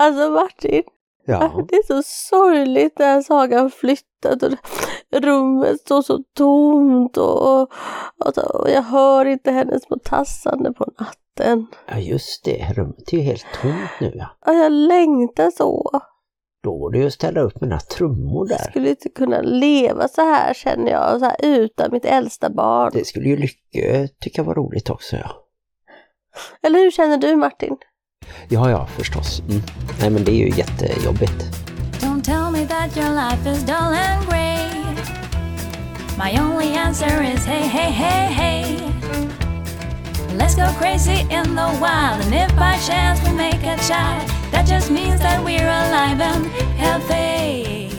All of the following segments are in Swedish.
Alltså Martin, Ja, det är så sorgligt när Saga har flyttat och rummet står så tomt och, och, och jag hör inte hennes små tassande på natten. ja just det. Rummet är ju helt tomt nu ja. Ja, jag längtar så. Då går det ju att ställa upp mina trummor Jag där. skulle inte kunna leva så här känner jag, så här utan mitt äldsta barn. Det skulle ju Lycke tycka var roligt också ja. Eller hur känner du Martin? Ja, ja förstås. Mm. Nej men det är ju jättejobbigt. Don't tell me that your life is dull and grey. My only answer is hey, hey, hey, hey. Let's go crazy in the wild, and if by chance we make a child, that just means that we're alive and healthy.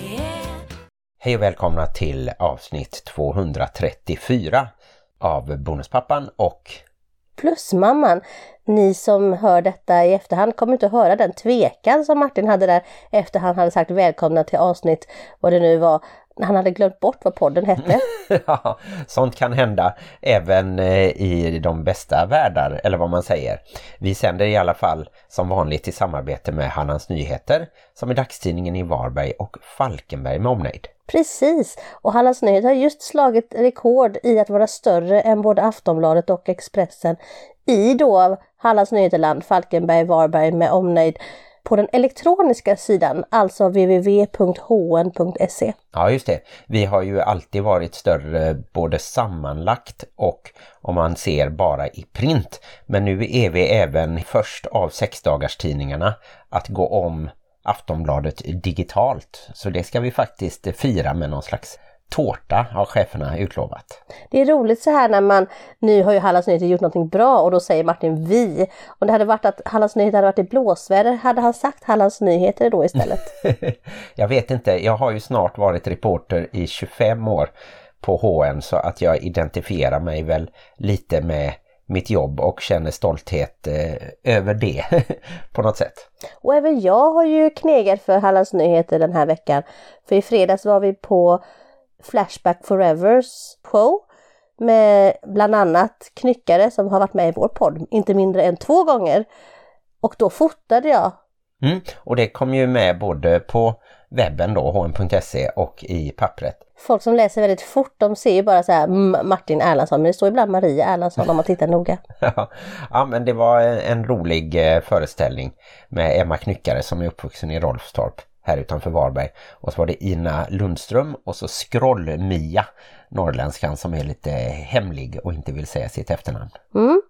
Hej och välkomna till avsnitt 234 av Bonuspappan och Plusmamman, ni som hör detta i efterhand kommer inte att höra den tvekan som Martin hade där efter han hade sagt välkomna till avsnitt, vad det nu var, han hade glömt bort vad podden hette. ja, sånt kan hända även eh, i de bästa världar, eller vad man säger. Vi sänder i alla fall som vanligt i samarbete med Hallands Nyheter, som är dagstidningen i Varberg och Falkenberg med omnejd. Precis, och Hallands Nyheter har just slagit rekord i att vara större än både Aftonbladet och Expressen i då Hallands Nyheterland, Falkenberg, Varberg med omnejd på den elektroniska sidan, alltså www.hn.se. Ja just det, vi har ju alltid varit större både sammanlagt och om man ser bara i print. Men nu är vi även först av sexdagarstidningarna att gå om Aftonbladet digitalt. Så det ska vi faktiskt fira med någon slags tårta har cheferna utlovat. Det är roligt så här när man, nu har ju Hallands Nyheter gjort någonting bra och då säger Martin vi. Om det hade varit att Hallands Nyheter hade varit i blåsväder, hade han sagt Hallands Nyheter då istället? jag vet inte, jag har ju snart varit reporter i 25 år på HN så att jag identifierar mig väl lite med mitt jobb och känner stolthet eh, över det på något sätt. Och även jag har ju knegat för Hallands Nyheter den här veckan. För i fredags var vi på Flashback Forevers show med bland annat knyckare som har varit med i vår podd inte mindre än två gånger. Och då fotade jag. Mm, och det kom ju med både på webben då, hn.se och i pappret. Folk som läser väldigt fort, de ser ju bara så här "Mm, Martin Erlandsson, men det står ibland Maria Erlandsson om man tittar noga. ja men det var en, en rolig eh, föreställning med Emma Knyckare som är uppvuxen i Rolfstorp här utanför Varberg. Och så var det Ina Lundström och så Skroll-Mia, norrländskan som är lite hemlig och inte vill säga sitt efternamn. Mm.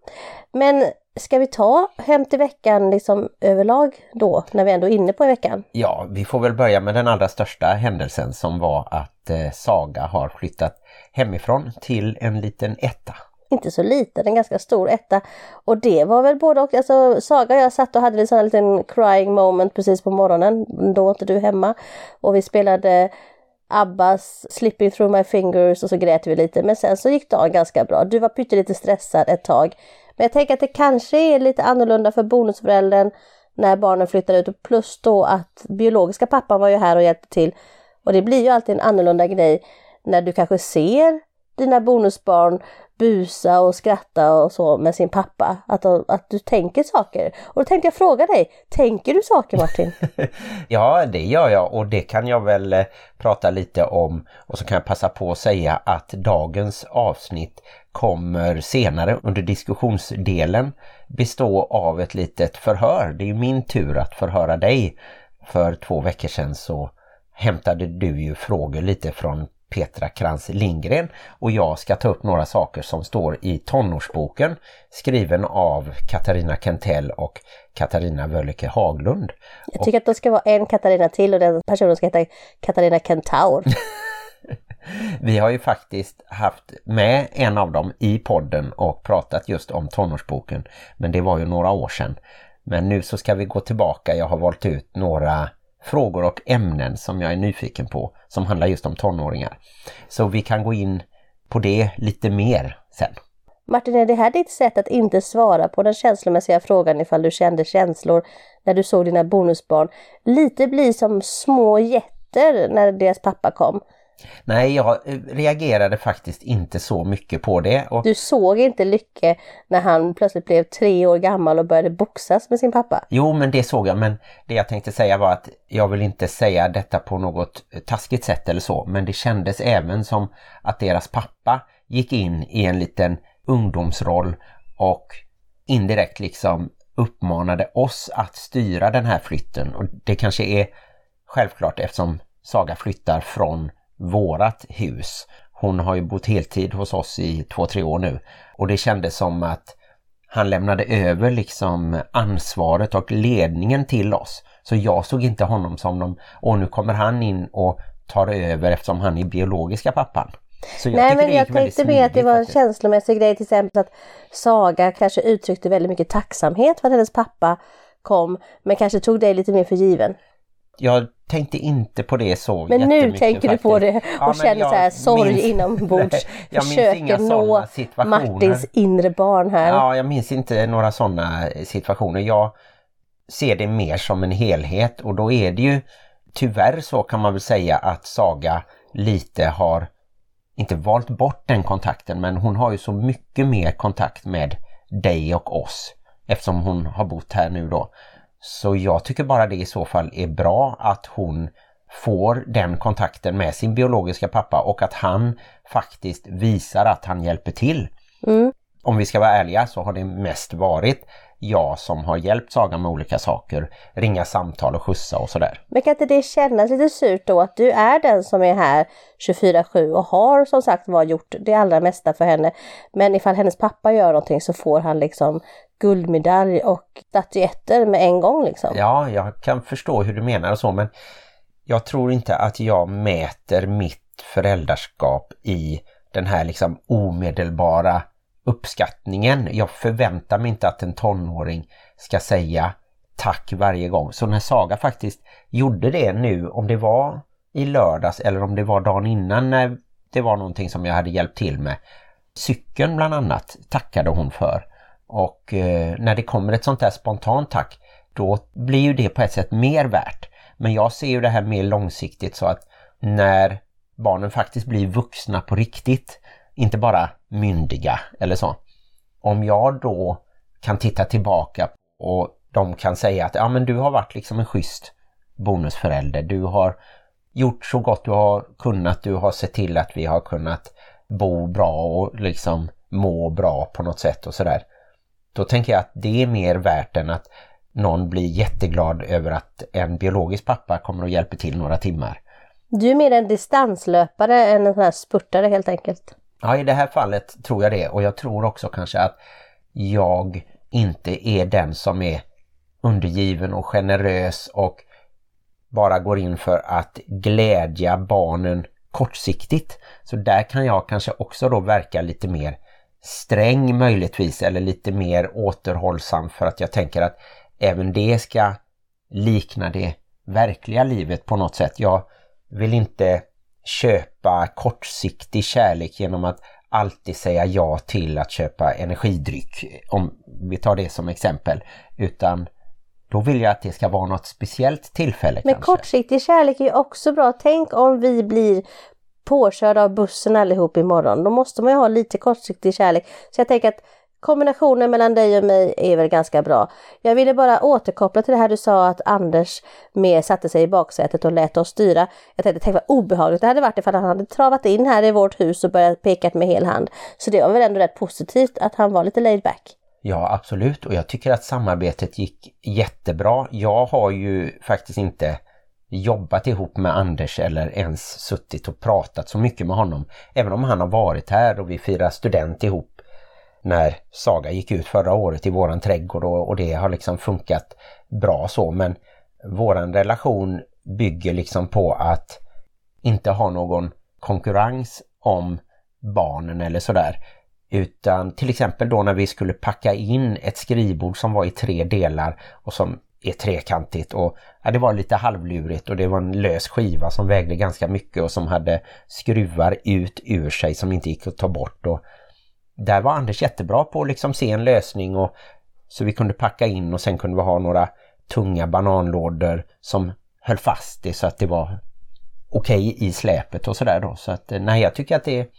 Men ska vi ta Hem till veckan liksom överlag då, när vi ändå är inne på veckan? Ja, vi får väl börja med den allra största händelsen som var att eh, Saga har flyttat hemifrån till en liten etta. Inte så liten, en ganska stor etta. Och det var väl både och, alltså Saga och jag satt och hade en sån här liten crying moment precis på morgonen, då var inte du hemma. Och vi spelade Abbas Slipping through my fingers och så grät vi lite. Men sen så gick dagen ganska bra. Du var pyttelite stressad ett tag. Men jag tänker att det kanske är lite annorlunda för bonusföräldern när barnen flyttar ut. Och plus då att biologiska pappan var ju här och hjälpte till. Och det blir ju alltid en annorlunda grej när du kanske ser dina bonusbarn busa och skratta och så med sin pappa. Att, att du tänker saker. Och då tänkte jag fråga dig, tänker du saker Martin? ja, det gör jag och det kan jag väl eh, prata lite om. Och så kan jag passa på att säga att dagens avsnitt kommer senare under diskussionsdelen bestå av ett litet förhör. Det är min tur att förhöra dig. För två veckor sedan så hämtade du ju frågor lite från Petra Krantz Lindgren och jag ska ta upp några saker som står i tonårsboken skriven av Katarina Kentell och Katarina Wölleke Haglund. Jag tycker att det ska vara en Katarina till och den personen ska heta Katarina Kentaur. Vi har ju faktiskt haft med en av dem i podden och pratat just om tonårsboken men det var ju några år sedan. Men nu så ska vi gå tillbaka. Jag har valt ut några frågor och ämnen som jag är nyfiken på som handlar just om tonåringar. Så vi kan gå in på det lite mer sen. Martin, är det här ditt sätt att inte svara på den känslomässiga frågan ifall du kände känslor när du såg dina bonusbarn lite bli som små jätter när deras pappa kom? Nej, jag eh, reagerade faktiskt inte så mycket på det. Och Du såg inte Lycke när han plötsligt blev tre år gammal och började boxas med sin pappa. Jo, men det såg jag. Men det jag tänkte säga var att jag vill inte säga detta på något taskigt sätt eller så. Men det kändes även som att deras pappa gick in i en liten ungdomsroll och indirekt liksom uppmanade oss att styra den här flytten. Och det kanske är självklart eftersom Saga flyttar från vårat hus. Hon har ju bott heltid hos oss i två, tre år nu. Och det kändes som att han lämnade över liksom ansvaret och ledningen till oss. Så jag såg inte honom som någon, och nu kommer han in och tar över eftersom han är biologiska pappan. Nej men jag tänkte mer att det var en faktiskt. känslomässig grej till exempel att Saga kanske uttryckte väldigt mycket tacksamhet för att hennes pappa kom men kanske tog det lite mer för given. Jag tänkte inte på det så Men nu tänker du på det faktiskt. och men känner jag så här sorg minns- inombords. Jag Försöker nå. Martins inre barn här. Ja, jag minns inte några sådana situationer. Jag ser det mer som en helhet och då är det ju tyvärr så kan man väl säga att Saga lite har inte valt bort den kontakten men hon har ju så mycket mer kontakt med dig och oss eftersom hon har bott här nu då. Så jag tycker bara det i så fall är bra att hon får den kontakten med sin biologiska pappa och att han faktiskt visar att han hjälper till. Mm. Om vi ska vara ärliga så har det mest varit jag som har hjälpt Saga med olika saker, ringa samtal och skjutsa och sådär. Men kan inte det kännas lite surt då att du är den som är här 24-7 och har som sagt var gjort det allra mesta för henne. Men ifall hennes pappa gör någonting så får han liksom guldmedalj och statyetter med en gång liksom. Ja, jag kan förstå hur du menar och så men jag tror inte att jag mäter mitt föräldraskap i den här liksom omedelbara uppskattningen. Jag förväntar mig inte att en tonåring ska säga tack varje gång. Så när Saga faktiskt gjorde det nu, om det var i lördags eller om det var dagen innan när det var någonting som jag hade hjälpt till med. Cykeln bland annat tackade hon för. Och eh, när det kommer ett sånt där spontant tack då blir ju det på ett sätt mer värt. Men jag ser ju det här mer långsiktigt så att när barnen faktiskt blir vuxna på riktigt, inte bara myndiga eller så. Om jag då kan titta tillbaka och de kan säga att ja men du har varit liksom en schysst bonusförälder. Du har gjort så gott du har kunnat. Du har sett till att vi har kunnat bo bra och liksom må bra på något sätt och sådär. Då tänker jag att det är mer värt än att någon blir jätteglad över att en biologisk pappa kommer och hjälper till några timmar. Du är mer en distanslöpare än en sån här spurtare helt enkelt. Ja, i det här fallet tror jag det och jag tror också kanske att jag inte är den som är undergiven och generös och bara går in för att glädja barnen kortsiktigt. Så där kan jag kanske också då verka lite mer sträng möjligtvis eller lite mer återhållsam för att jag tänker att även det ska likna det verkliga livet på något sätt. Jag vill inte köpa kortsiktig kärlek genom att alltid säga ja till att köpa energidryck, om vi tar det som exempel, utan då vill jag att det ska vara något speciellt tillfälle Men kanske. kortsiktig kärlek är ju också bra. Tänk om vi blir påkörda av bussen allihop imorgon. Då måste man ju ha lite kortsiktig kärlek. Så jag tänker att kombinationen mellan dig och mig är väl ganska bra. Jag ville bara återkoppla till det här du sa att Anders mer satte sig i baksätet och lät oss styra. Jag tänkte, tänk vad obehagligt det hade varit ifall han hade travat in här i vårt hus och börjat peka med hel hand. Så det var väl ändå rätt positivt att han var lite laid back. Ja, absolut. Och jag tycker att samarbetet gick jättebra. Jag har ju faktiskt inte jobbat ihop med Anders eller ens suttit och pratat så mycket med honom. Även om han har varit här och vi firar student ihop när Saga gick ut förra året i våran trädgård och, och det har liksom funkat bra så. Men våran relation bygger liksom på att inte ha någon konkurrens om barnen eller sådär. Utan till exempel då när vi skulle packa in ett skrivbord som var i tre delar och som är trekantigt och ja, det var lite halvlurigt och det var en lös skiva som vägde ganska mycket och som hade skruvar ut ur sig som inte gick att ta bort och där var Anders jättebra på att liksom se en lösning och så vi kunde packa in och sen kunde vi ha några tunga bananlådor som höll fast det så att det var okej i släpet och sådär då. Så att eh, nej, jag tycker att det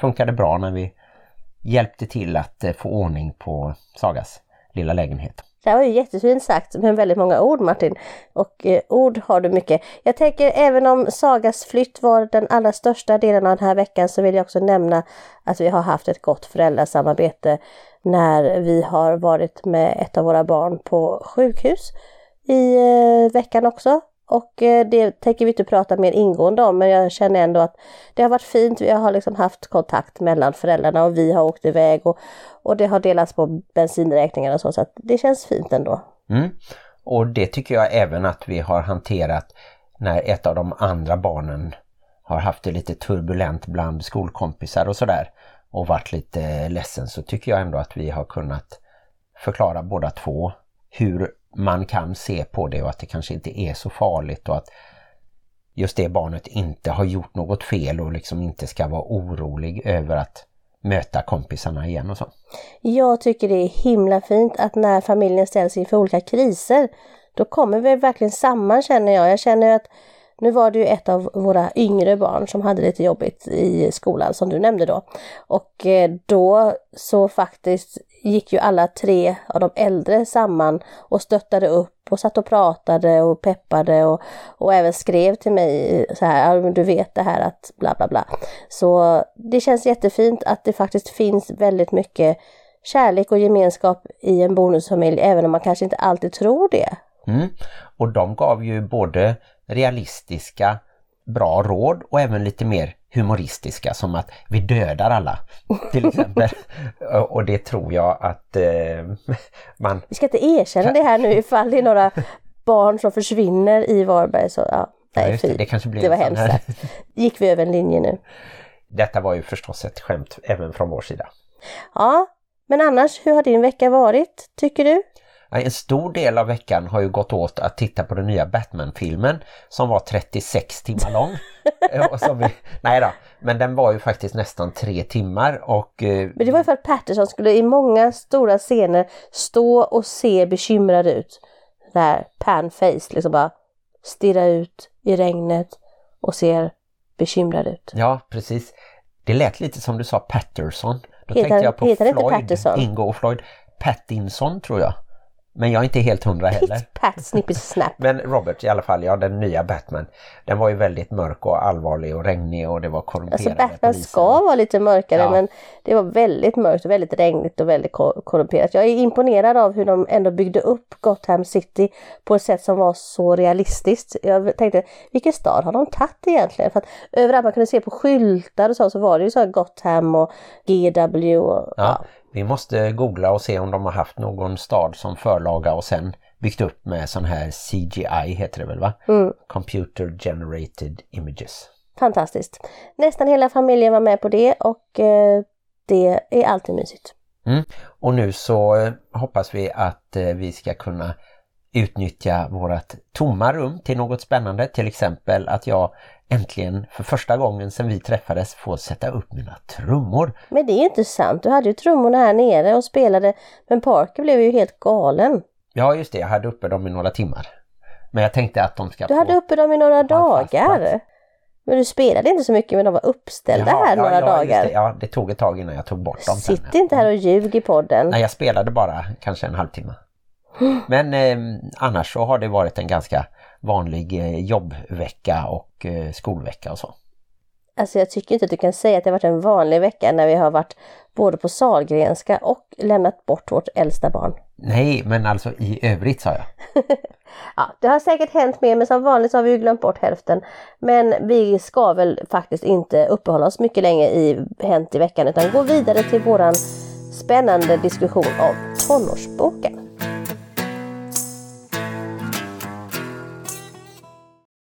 funkade bra när vi hjälpte till att eh, få ordning på Sagas lilla lägenhet. Det här var ju jättefint sagt med väldigt många ord Martin. Och eh, ord har du mycket. Jag tänker även om Sagas flytt var den allra största delen av den här veckan så vill jag också nämna att vi har haft ett gott föräldrasamarbete när vi har varit med ett av våra barn på sjukhus i eh, veckan också. Och eh, det tänker vi inte prata mer ingående om men jag känner ändå att det har varit fint. Vi har liksom haft kontakt mellan föräldrarna och vi har åkt iväg och, och det har delats på bensinräkningar och så. Så att det känns fint ändå. Mm. Och det tycker jag även att vi har hanterat när ett av de andra barnen har haft det lite turbulent bland skolkompisar och sådär och varit lite ledsen så tycker jag ändå att vi har kunnat förklara båda två hur man kan se på det och att det kanske inte är så farligt och att just det barnet inte har gjort något fel och liksom inte ska vara orolig över att möta kompisarna igen och så. Jag tycker det är himla fint att när familjen ställs inför olika kriser då kommer vi verkligen samman känner jag. Jag känner att nu var det ju ett av våra yngre barn som hade lite jobbigt i skolan som du nämnde då. Och eh, då så faktiskt gick ju alla tre av de äldre samman och stöttade upp och satt och pratade och peppade och, och även skrev till mig så här, du vet det här att bla bla bla. Så det känns jättefint att det faktiskt finns väldigt mycket kärlek och gemenskap i en bonusfamilj även om man kanske inte alltid tror det. Mm. Och de gav ju både realistiska bra råd och även lite mer humoristiska som att vi dödar alla till exempel. och det tror jag att eh, man... Vi ska inte erkänna det här nu ifall det är några barn som försvinner i Varberg. Så, ja, nej, ja, det, det, kanske blir det var hemskt. Gick vi över en linje nu? Detta var ju förstås ett skämt även från vår sida. Ja, men annars hur har din vecka varit tycker du? En stor del av veckan har ju gått åt att titta på den nya Batman-filmen som var 36 timmar lång. vi, nej då, men den var ju faktiskt nästan tre timmar och... Eh, men det var ju för att Patterson skulle i många stora scener stå och se bekymrad ut. Där pan-face, liksom bara stirra ut i regnet och ser bekymrad ut. Ja, precis. Det lät lite som du sa Patterson. Då heter, tänkte jag på Floyd, Ingo och Floyd. Pattinson tror jag. Men jag är inte helt hundra heller. Pat, snippy, snap. Men Robert i alla fall, ja den nya Batman. Den var ju väldigt mörk och allvarlig och regnig och det var korrumperade Alltså Batman poliser. ska vara lite mörkare ja. men det var väldigt mörkt och väldigt regnigt och väldigt korrumperat. Jag är imponerad av hur de ändå byggde upp Gotham City på ett sätt som var så realistiskt. Jag tänkte, vilken stad har de tagit egentligen? För att överallt man kunde se på skyltar och så, så var det ju så Gotham och GW och, ja. ja. Vi måste googla och se om de har haft någon stad som förlaga och sen byggt upp med sån här CGI heter det väl va? Mm. Computer Generated Images. Fantastiskt. Nästan hela familjen var med på det och eh, det är alltid mysigt. Mm. Och nu så eh, hoppas vi att eh, vi ska kunna utnyttja vårat tomma rum till något spännande. Till exempel att jag äntligen för första gången sedan vi träffades få sätta upp mina trummor. Men det är inte sant, du hade ju trummorna här nere och spelade men Parker blev ju helt galen. Ja just det, jag hade uppe dem i några timmar. Men jag tänkte att de ska Du få... hade uppe dem i några dagar? Men du spelade inte så mycket men de var uppställda Jaha, här några ja, dagar. Det, ja, det tog ett tag innan jag tog bort dem. Sitt sen. inte här och ljug i podden. Nej, jag spelade bara kanske en halvtimme. Men eh, annars så har det varit en ganska vanlig eh, jobbvecka och eh, skolvecka och så. Alltså jag tycker inte att du kan säga att det har varit en vanlig vecka när vi har varit både på Salgrenska och lämnat bort vårt äldsta barn. Nej, men alltså i övrigt sa jag. ja, det har säkert hänt mer men som vanligt så har vi glömt bort hälften. Men vi ska väl faktiskt inte uppehålla oss mycket länge i Hänt i veckan utan gå vidare till våran spännande diskussion om tonårsboken.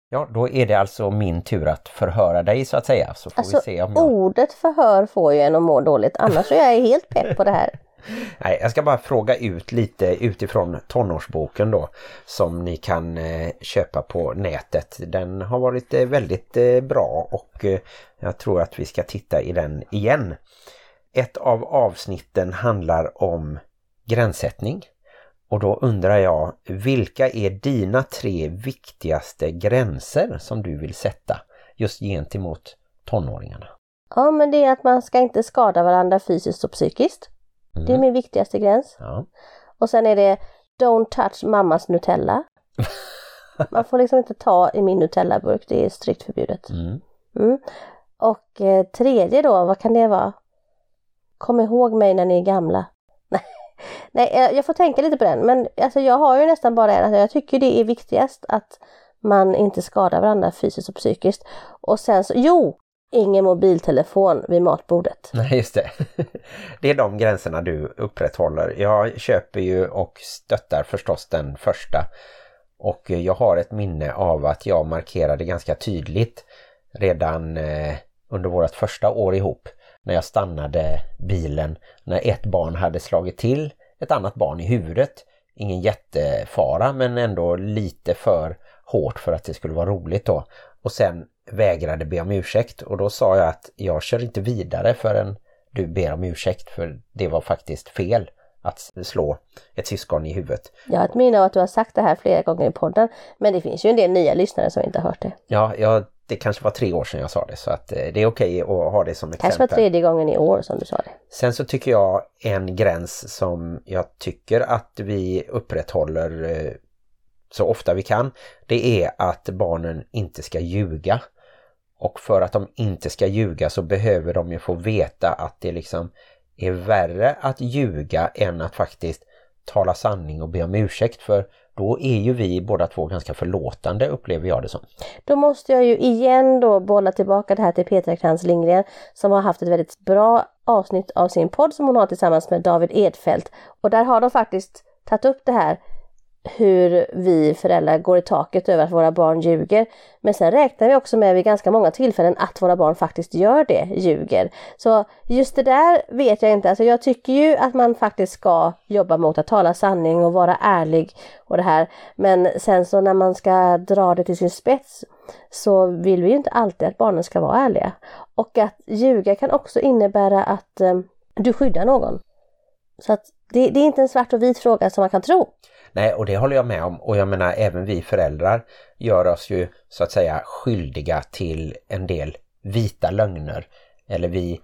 Ja, då är det alltså min tur att förhöra dig så att säga. Så får alltså, vi se om jag... ordet förhör får ju en att må dåligt, annars är jag helt pepp på det här. Nej, jag ska bara fråga ut lite utifrån tonårsboken då som ni kan eh, köpa på nätet. Den har varit eh, väldigt eh, bra och jag tror att vi ska titta i den igen. Ett av avsnitten handlar om gränssättning. Och då undrar jag, vilka är dina tre viktigaste gränser som du vill sätta just gentemot tonåringarna. Ja, men det är att man ska inte skada varandra fysiskt och psykiskt. Det är min viktigaste gräns. Ja. Och sen är det Don't touch mammas Nutella. Man får liksom inte ta i min Nutella-burk, det är strikt förbjudet. Mm. Mm. Och eh, tredje då, vad kan det vara? Kom ihåg mig när ni är gamla. Nej, jag, jag får tänka lite på den, men alltså, jag har ju nästan bara en. Alltså, jag tycker det är viktigast att man inte skadar varandra fysiskt och psykiskt. Och sen så, jo! Ingen mobiltelefon vid matbordet. Nej, just det. Det är de gränserna du upprätthåller. Jag köper ju och stöttar förstås den första. Och jag har ett minne av att jag markerade ganska tydligt redan eh, under vårt första år ihop när jag stannade bilen när ett barn hade slagit till ett annat barn i huvudet. Ingen jättefara men ändå lite för hårt för att det skulle vara roligt då. Och sen vägrade be om ursäkt och då sa jag att jag kör inte vidare förrän du ber om ursäkt för det var faktiskt fel att slå ett syskon i huvudet. Jag har ett minne av att du har sagt det här flera gånger i podden, men det finns ju en del nya lyssnare som inte har hört det. Ja, jag, det kanske var tre år sedan jag sa det så att eh, det är okej att ha det som Kanske var exempel. tredje gången i år som du sa det. Sen så tycker jag en gräns som jag tycker att vi upprätthåller eh, så ofta vi kan, det är att barnen inte ska ljuga. Och för att de inte ska ljuga så behöver de ju få veta att det liksom är värre att ljuga än att faktiskt tala sanning och be om ursäkt för då är ju vi båda två ganska förlåtande upplever jag det som. Då måste jag ju igen då bolla tillbaka det här till Petra Krantz Lindgren som har haft ett väldigt bra avsnitt av sin podd som hon har tillsammans med David Edfeldt Och där har de faktiskt tagit upp det här hur vi föräldrar går i taket över att våra barn ljuger. Men sen räknar vi också med vid ganska många tillfällen att våra barn faktiskt gör det, ljuger. Så just det där vet jag inte. Alltså jag tycker ju att man faktiskt ska jobba mot att tala sanning och vara ärlig och det här. Men sen så när man ska dra det till sin spets så vill vi ju inte alltid att barnen ska vara ärliga. Och att ljuga kan också innebära att eh, du skyddar någon. Så att det, det är inte en svart och vit fråga som man kan tro. Nej, och det håller jag med om. Och jag menar, även vi föräldrar gör oss ju så att säga skyldiga till en del vita lögner. Eller vi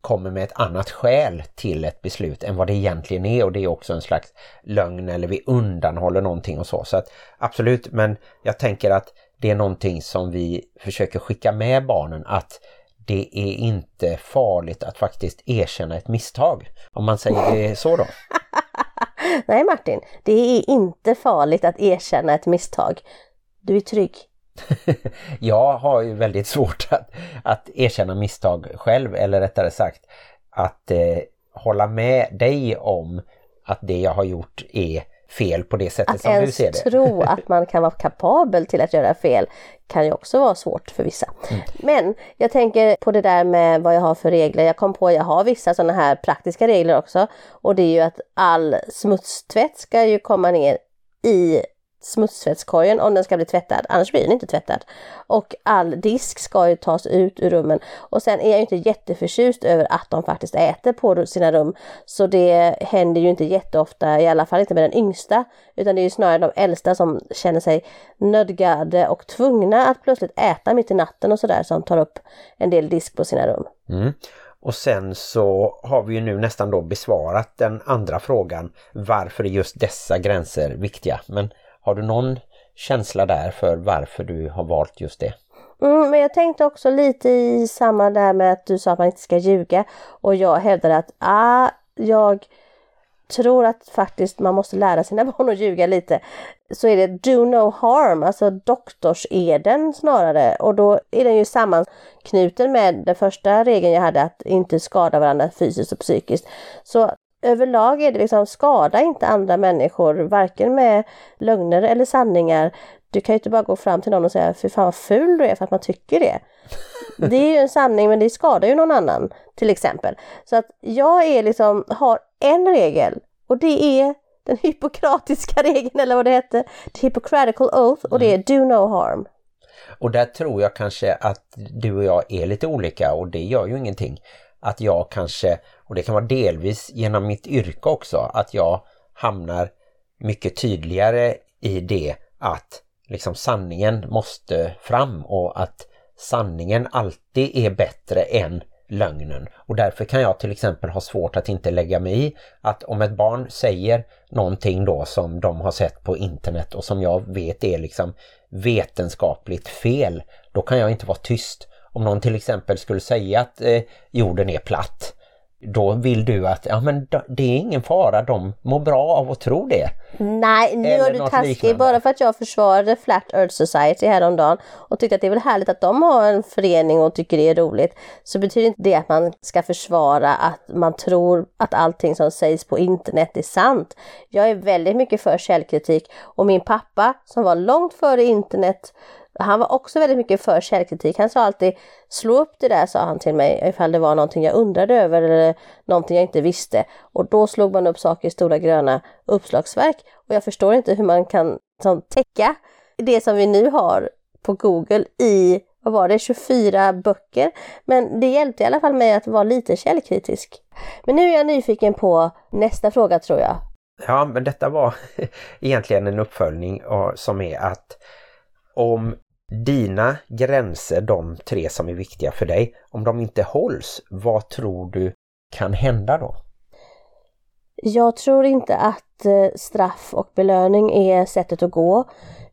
kommer med ett annat skäl till ett beslut än vad det egentligen är. Och det är också en slags lögn eller vi undanhåller någonting och så. Så att absolut, men jag tänker att det är någonting som vi försöker skicka med barnen att det är inte farligt att faktiskt erkänna ett misstag. Om man säger det så då. Nej Martin, det är inte farligt att erkänna ett misstag. Du är trygg. jag har ju väldigt svårt att, att erkänna misstag själv eller rättare sagt att eh, hålla med dig om att det jag har gjort är fel på det sättet Att som du ser det. tro att man kan vara kapabel till att göra fel kan ju också vara svårt för vissa. Mm. Men jag tänker på det där med vad jag har för regler. Jag kom på att jag har vissa sådana här praktiska regler också. Och det är ju att all smutstvätt ska ju komma ner i smutsvättskorgen om den ska bli tvättad, annars blir den inte tvättad. Och all disk ska ju tas ut ur rummen. Och sen är jag ju inte jätteförtjust över att de faktiskt äter på sina rum. Så det händer ju inte jätteofta, i alla fall inte med den yngsta. Utan det är ju snarare de äldsta som känner sig nödgade och tvungna att plötsligt äta mitt i natten och sådär som tar upp en del disk på sina rum. Mm. Och sen så har vi ju nu nästan då besvarat den andra frågan. Varför är just dessa gränser viktiga? Men har du någon känsla där för varför du har valt just det? Mm, men jag tänkte också lite i samma där med att du sa att man inte ska ljuga och jag hävdade att ah, jag tror att faktiskt man måste lära sina barn att ljuga lite. Så är det do no harm, alltså doktorseden snarare och då är den ju sammanknuten med den första regeln jag hade att inte skada varandra fysiskt och psykiskt. Så överlag är det liksom skada inte andra människor, varken med lögner eller sanningar. Du kan ju inte bara gå fram till någon och säga fy fan vad ful du är för att man tycker det. Det är ju en sanning men det skadar ju någon annan till exempel. Så att jag är liksom, har en regel och det är den hypokratiska regeln eller vad det heter. The Hippocratical Oath och det är do no harm. Och där tror jag kanske att du och jag är lite olika och det gör ju ingenting. Att jag kanske, och det kan vara delvis genom mitt yrke också, att jag hamnar mycket tydligare i det att liksom sanningen måste fram och att sanningen alltid är bättre än lögnen. Och därför kan jag till exempel ha svårt att inte lägga mig i att om ett barn säger någonting då som de har sett på internet och som jag vet är liksom vetenskapligt fel, då kan jag inte vara tyst. Om någon till exempel skulle säga att eh, jorden är platt då vill du att ja men det är ingen fara, de mår bra av att tro det. Nej, nu är du taskig liknande. bara för att jag försvarade Flat Earth Society häromdagen och tyckte att det är väl härligt att de har en förening och tycker det är roligt. Så betyder inte det att man ska försvara att man tror att allting som sägs på internet är sant. Jag är väldigt mycket för källkritik och min pappa som var långt före internet han var också väldigt mycket för källkritik. Han sa alltid slå upp det där sa han till mig ifall det var någonting jag undrade över eller någonting jag inte visste. Och då slog man upp saker i stora gröna uppslagsverk. Och jag förstår inte hur man kan som, täcka det som vi nu har på Google i, vad var det, 24 böcker. Men det hjälpte i alla fall mig att vara lite källkritisk. Men nu är jag nyfiken på nästa fråga tror jag. Ja, men detta var egentligen en uppföljning som är att om dina gränser, de tre som är viktiga för dig, om de inte hålls, vad tror du kan hända då? Jag tror inte att eh, straff och belöning är sättet att gå.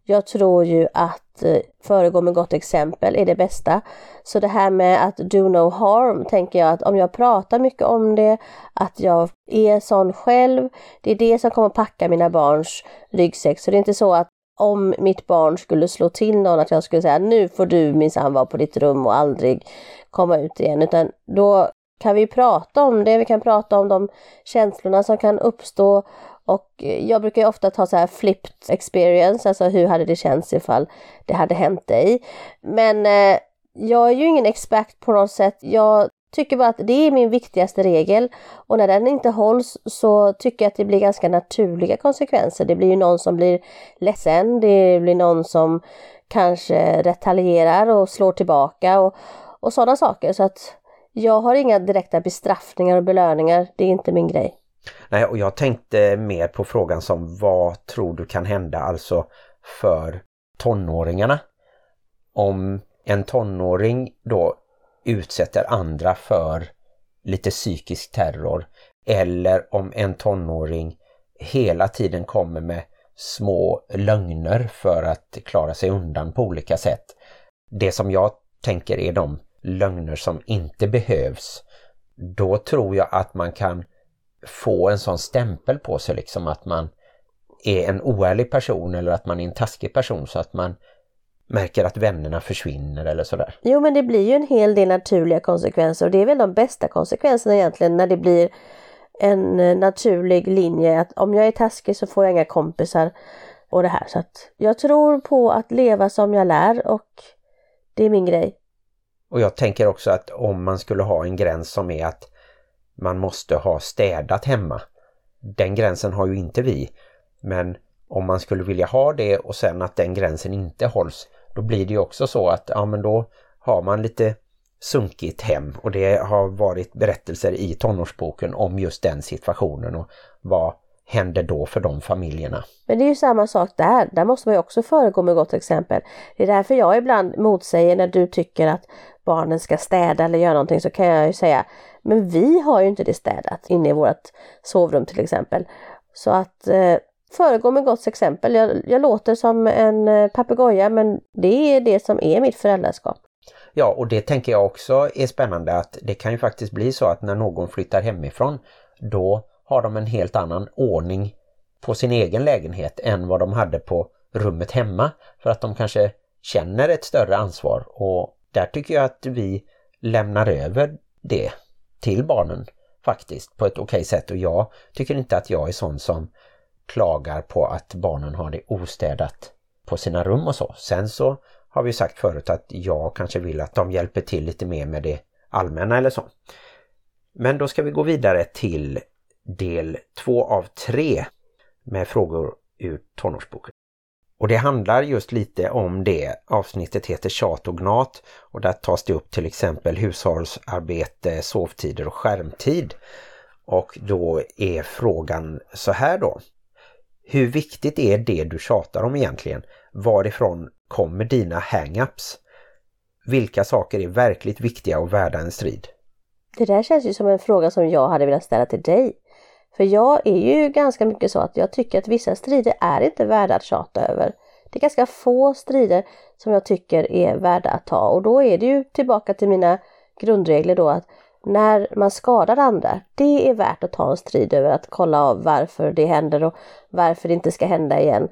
Jag tror ju att eh, föregå med gott exempel är det bästa. Så det här med att do no harm tänker jag att om jag pratar mycket om det, att jag är sån själv, det är det som kommer packa mina barns ryggsäck. Så det är inte så att om mitt barn skulle slå till någon att jag skulle säga nu får du minsann vara på ditt rum och aldrig komma ut igen. Utan då kan vi prata om det, vi kan prata om de känslorna som kan uppstå och jag brukar ju ofta ta så här flipped experience, alltså hur hade det känts ifall det hade hänt dig. Men eh, jag är ju ingen expert på något sätt. Jag tycker bara att det är min viktigaste regel och när den inte hålls så tycker jag att det blir ganska naturliga konsekvenser. Det blir ju någon som blir ledsen, det blir någon som kanske retaljerar och slår tillbaka och, och sådana saker. Så att jag har inga direkta bestraffningar och belöningar, det är inte min grej. Nej, och jag tänkte mer på frågan som vad tror du kan hända alltså för tonåringarna? Om en tonåring då utsätter andra för lite psykisk terror eller om en tonåring hela tiden kommer med små lögner för att klara sig undan på olika sätt. Det som jag tänker är de lögner som inte behövs. Då tror jag att man kan få en sån stämpel på sig liksom att man är en oärlig person eller att man är en taskig person så att man märker att vännerna försvinner eller sådär. Jo men det blir ju en hel del naturliga konsekvenser och det är väl de bästa konsekvenserna egentligen när det blir en eh, naturlig linje att om jag är taskig så får jag inga kompisar och det här. Så att jag tror på att leva som jag lär och det är min grej. Och jag tänker också att om man skulle ha en gräns som är att man måste ha städat hemma. Den gränsen har ju inte vi. Men om man skulle vilja ha det och sen att den gränsen inte hålls, då blir det ju också så att ja men då har man lite sunkigt hem och det har varit berättelser i tonårsboken om just den situationen och vad händer då för de familjerna. Men det är ju samma sak där. Där måste man ju också föregå med gott exempel. Det är därför jag ibland motsäger när du tycker att barnen ska städa eller göra någonting så kan jag ju säga men vi har ju inte det städat inne i vårt sovrum till exempel. Så att eh, föregå med gott exempel. Jag, jag låter som en eh, papegoja men det är det som är mitt föräldraskap. Ja, och det tänker jag också är spännande att det kan ju faktiskt bli så att när någon flyttar hemifrån då har de en helt annan ordning på sin egen lägenhet än vad de hade på rummet hemma för att de kanske känner ett större ansvar och där tycker jag att vi lämnar över det till barnen faktiskt på ett okej sätt och jag tycker inte att jag är sån som klagar på att barnen har det ostädat på sina rum och så. Sen så har vi sagt förut att jag kanske vill att de hjälper till lite mer med det allmänna eller så. Men då ska vi gå vidare till del två av tre med frågor ur tonårsboken. Och det handlar just lite om det. Avsnittet heter Tjat och gnat och där tas det upp till exempel hushållsarbete, sovtider och skärmtid. Och då är frågan så här då. Hur viktigt är det du tjatar om egentligen? Varifrån kommer dina hang-ups? vilka saker är verkligt viktiga och värda en strid? Det där känns ju som en fråga som jag hade velat ställa till dig. För jag är ju ganska mycket så att jag tycker att vissa strider är inte värda att tjata över. Det är ganska få strider som jag tycker är värda att ta och då är det ju tillbaka till mina grundregler då att när man skadar andra, det är värt att ta en strid över att kolla av varför det händer och varför det inte ska hända igen.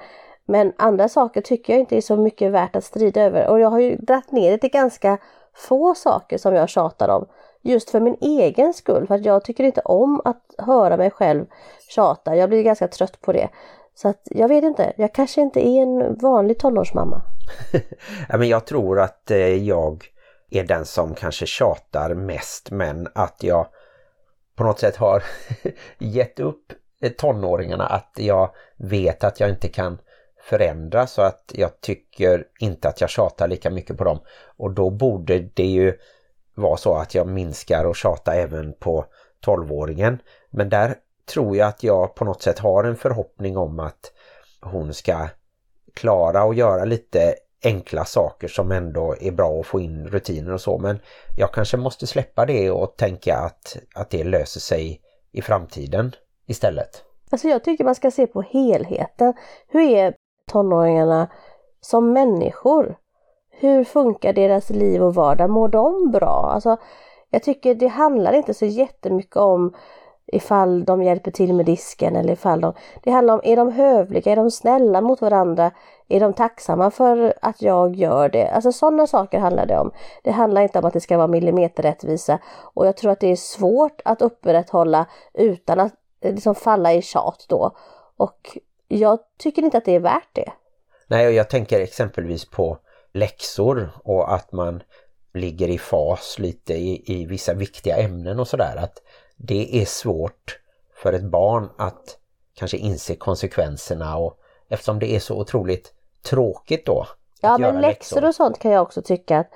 Men andra saker tycker jag inte är så mycket värt att strida över och jag har ju dragit ner det till ganska få saker som jag tjatar om. Just för min egen skull, för att jag tycker inte om att höra mig själv tjata. Jag blir ganska trött på det. Så att jag vet inte, jag kanske inte är en vanlig tonårsmamma. ja, men jag tror att eh, jag är den som kanske tjatar mest men att jag på något sätt har gett upp tonåringarna att jag vet att jag inte kan förändra så att jag tycker inte att jag tjatar lika mycket på dem. Och då borde det ju vara så att jag minskar och tjatar även på 12-åringen. Men där tror jag att jag på något sätt har en förhoppning om att hon ska klara och göra lite enkla saker som ändå är bra att få in rutiner och så. Men jag kanske måste släppa det och tänka att, att det löser sig i framtiden istället. Alltså jag tycker man ska se på helheten. Hur är tonåringarna som människor? Hur funkar deras liv och vardag? Mår de bra? Alltså, jag tycker det handlar inte så jättemycket om ifall de hjälper till med disken eller ifall de... Det handlar om, är de hövliga? Är de snälla mot varandra? Är de tacksamma för att jag gör det? Alltså sådana saker handlar det om. Det handlar inte om att det ska vara millimeterrättvisa och jag tror att det är svårt att upprätthålla utan att eh, liksom falla i tjat då. Och jag tycker inte att det är värt det. Nej, och jag tänker exempelvis på läxor och att man ligger i fas lite i, i vissa viktiga ämnen och sådär. Att det är svårt för ett barn att kanske inse konsekvenserna och eftersom det är så otroligt tråkigt då. Ja men läxor och sånt kan jag också tycka att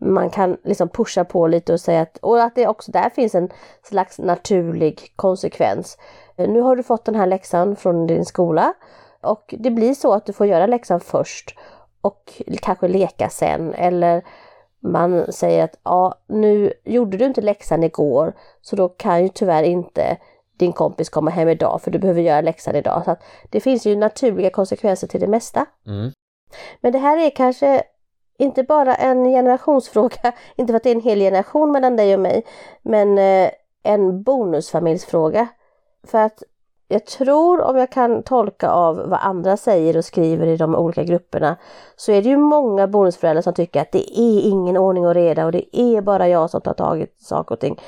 man kan liksom pusha på lite och säga att, och att det också där finns en slags naturlig konsekvens. Nu har du fått den här läxan från din skola och det blir så att du får göra läxan först och kanske leka sen eller man säger att ja, nu gjorde du inte läxan igår så då kan ju tyvärr inte din kompis komma hem idag för du behöver göra läxan idag. Så Det finns ju naturliga konsekvenser till det mesta. Mm. Men det här är kanske inte bara en generationsfråga, inte för att det är en hel generation mellan dig och mig, men eh, en bonusfamiljsfråga. För att jag tror om jag kan tolka av vad andra säger och skriver i de olika grupperna så är det ju många bonusföräldrar som tycker att det är ingen ordning och reda och det är bara jag som tar tag i saker och ting.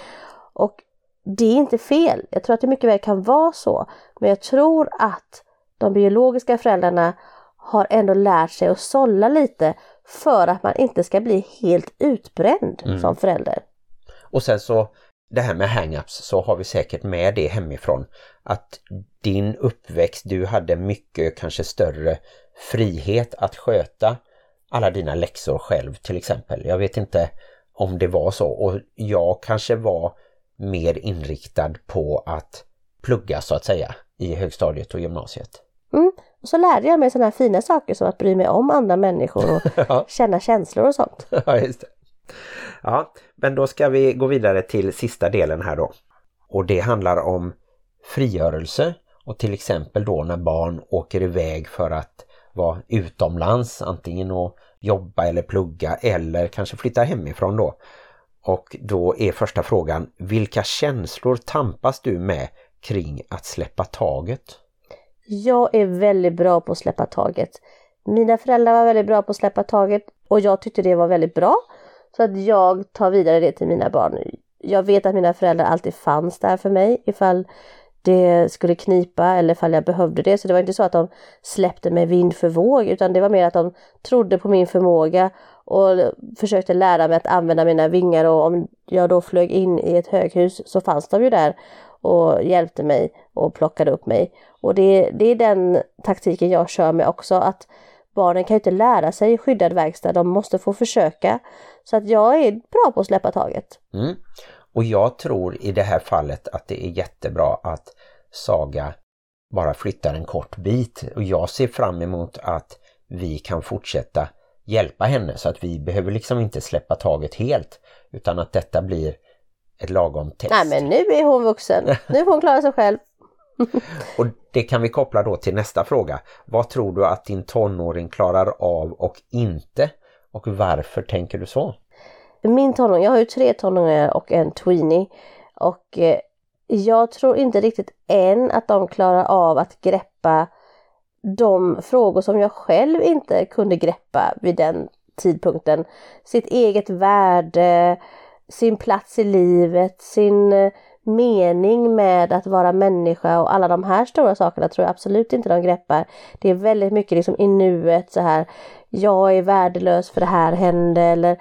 Och det är inte fel. Jag tror att det mycket väl kan vara så. Men jag tror att de biologiska föräldrarna har ändå lärt sig att sålla lite för att man inte ska bli helt utbränd mm. som förälder. Och sen så det här med hang-ups så har vi säkert med det hemifrån. Att din uppväxt, du hade mycket kanske större frihet att sköta alla dina läxor själv till exempel. Jag vet inte om det var så och jag kanske var mer inriktad på att plugga så att säga i högstadiet och gymnasiet. Mm. Och så lärde jag mig sådana här fina saker som att bry mig om andra människor och ja. känna känslor och sånt. Ja, just det. Ja, men då ska vi gå vidare till sista delen här då. Och det handlar om frigörelse och till exempel då när barn åker iväg för att vara utomlands, antingen och jobba eller plugga eller kanske flytta hemifrån då. Och då är första frågan, vilka känslor tampas du med kring att släppa taget? Jag är väldigt bra på att släppa taget. Mina föräldrar var väldigt bra på att släppa taget och jag tyckte det var väldigt bra. Så att jag tar vidare det till mina barn. Jag vet att mina föräldrar alltid fanns där för mig ifall det skulle knipa eller ifall jag behövde det. Så det var inte så att de släppte mig vind för våg utan det var mer att de trodde på min förmåga och försökte lära mig att använda mina vingar och om jag då flög in i ett höghus så fanns de ju där och hjälpte mig och plockade upp mig. Och det, det är den taktiken jag kör med också att barnen kan ju inte lära sig skyddad verkstad, de måste få försöka. Så att jag är bra på att släppa taget. Mm. Och jag tror i det här fallet att det är jättebra att Saga bara flyttar en kort bit. Och jag ser fram emot att vi kan fortsätta hjälpa henne så att vi behöver liksom inte släppa taget helt utan att detta blir ett lagom test. Nej men nu är hon vuxen, nu får hon klara sig själv. Och det kan vi koppla då till nästa fråga. Vad tror du att din tonåring klarar av och inte? Och varför tänker du så? Min tonåring, jag har ju tre tonåringar och en tweenie. Och eh, jag tror inte riktigt än att de klarar av att greppa de frågor som jag själv inte kunde greppa vid den tidpunkten. Sitt eget värde, sin plats i livet, sin eh, mening med att vara människa och alla de här stora sakerna tror jag absolut inte de greppar. Det är väldigt mycket liksom i nuet så här, jag är värdelös för det här hände eller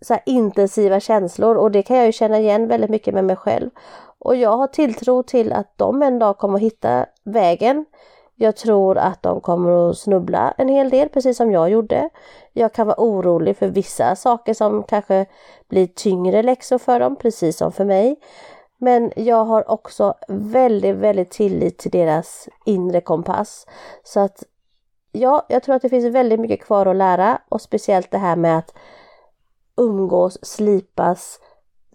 så här intensiva känslor och det kan jag ju känna igen väldigt mycket med mig själv. Och jag har tilltro till att de en dag kommer att hitta vägen. Jag tror att de kommer att snubbla en hel del, precis som jag gjorde. Jag kan vara orolig för vissa saker som kanske blir tyngre läxor för dem, precis som för mig. Men jag har också väldigt, väldigt tillit till deras inre kompass. Så att ja, jag tror att det finns väldigt mycket kvar att lära och speciellt det här med att umgås, slipas,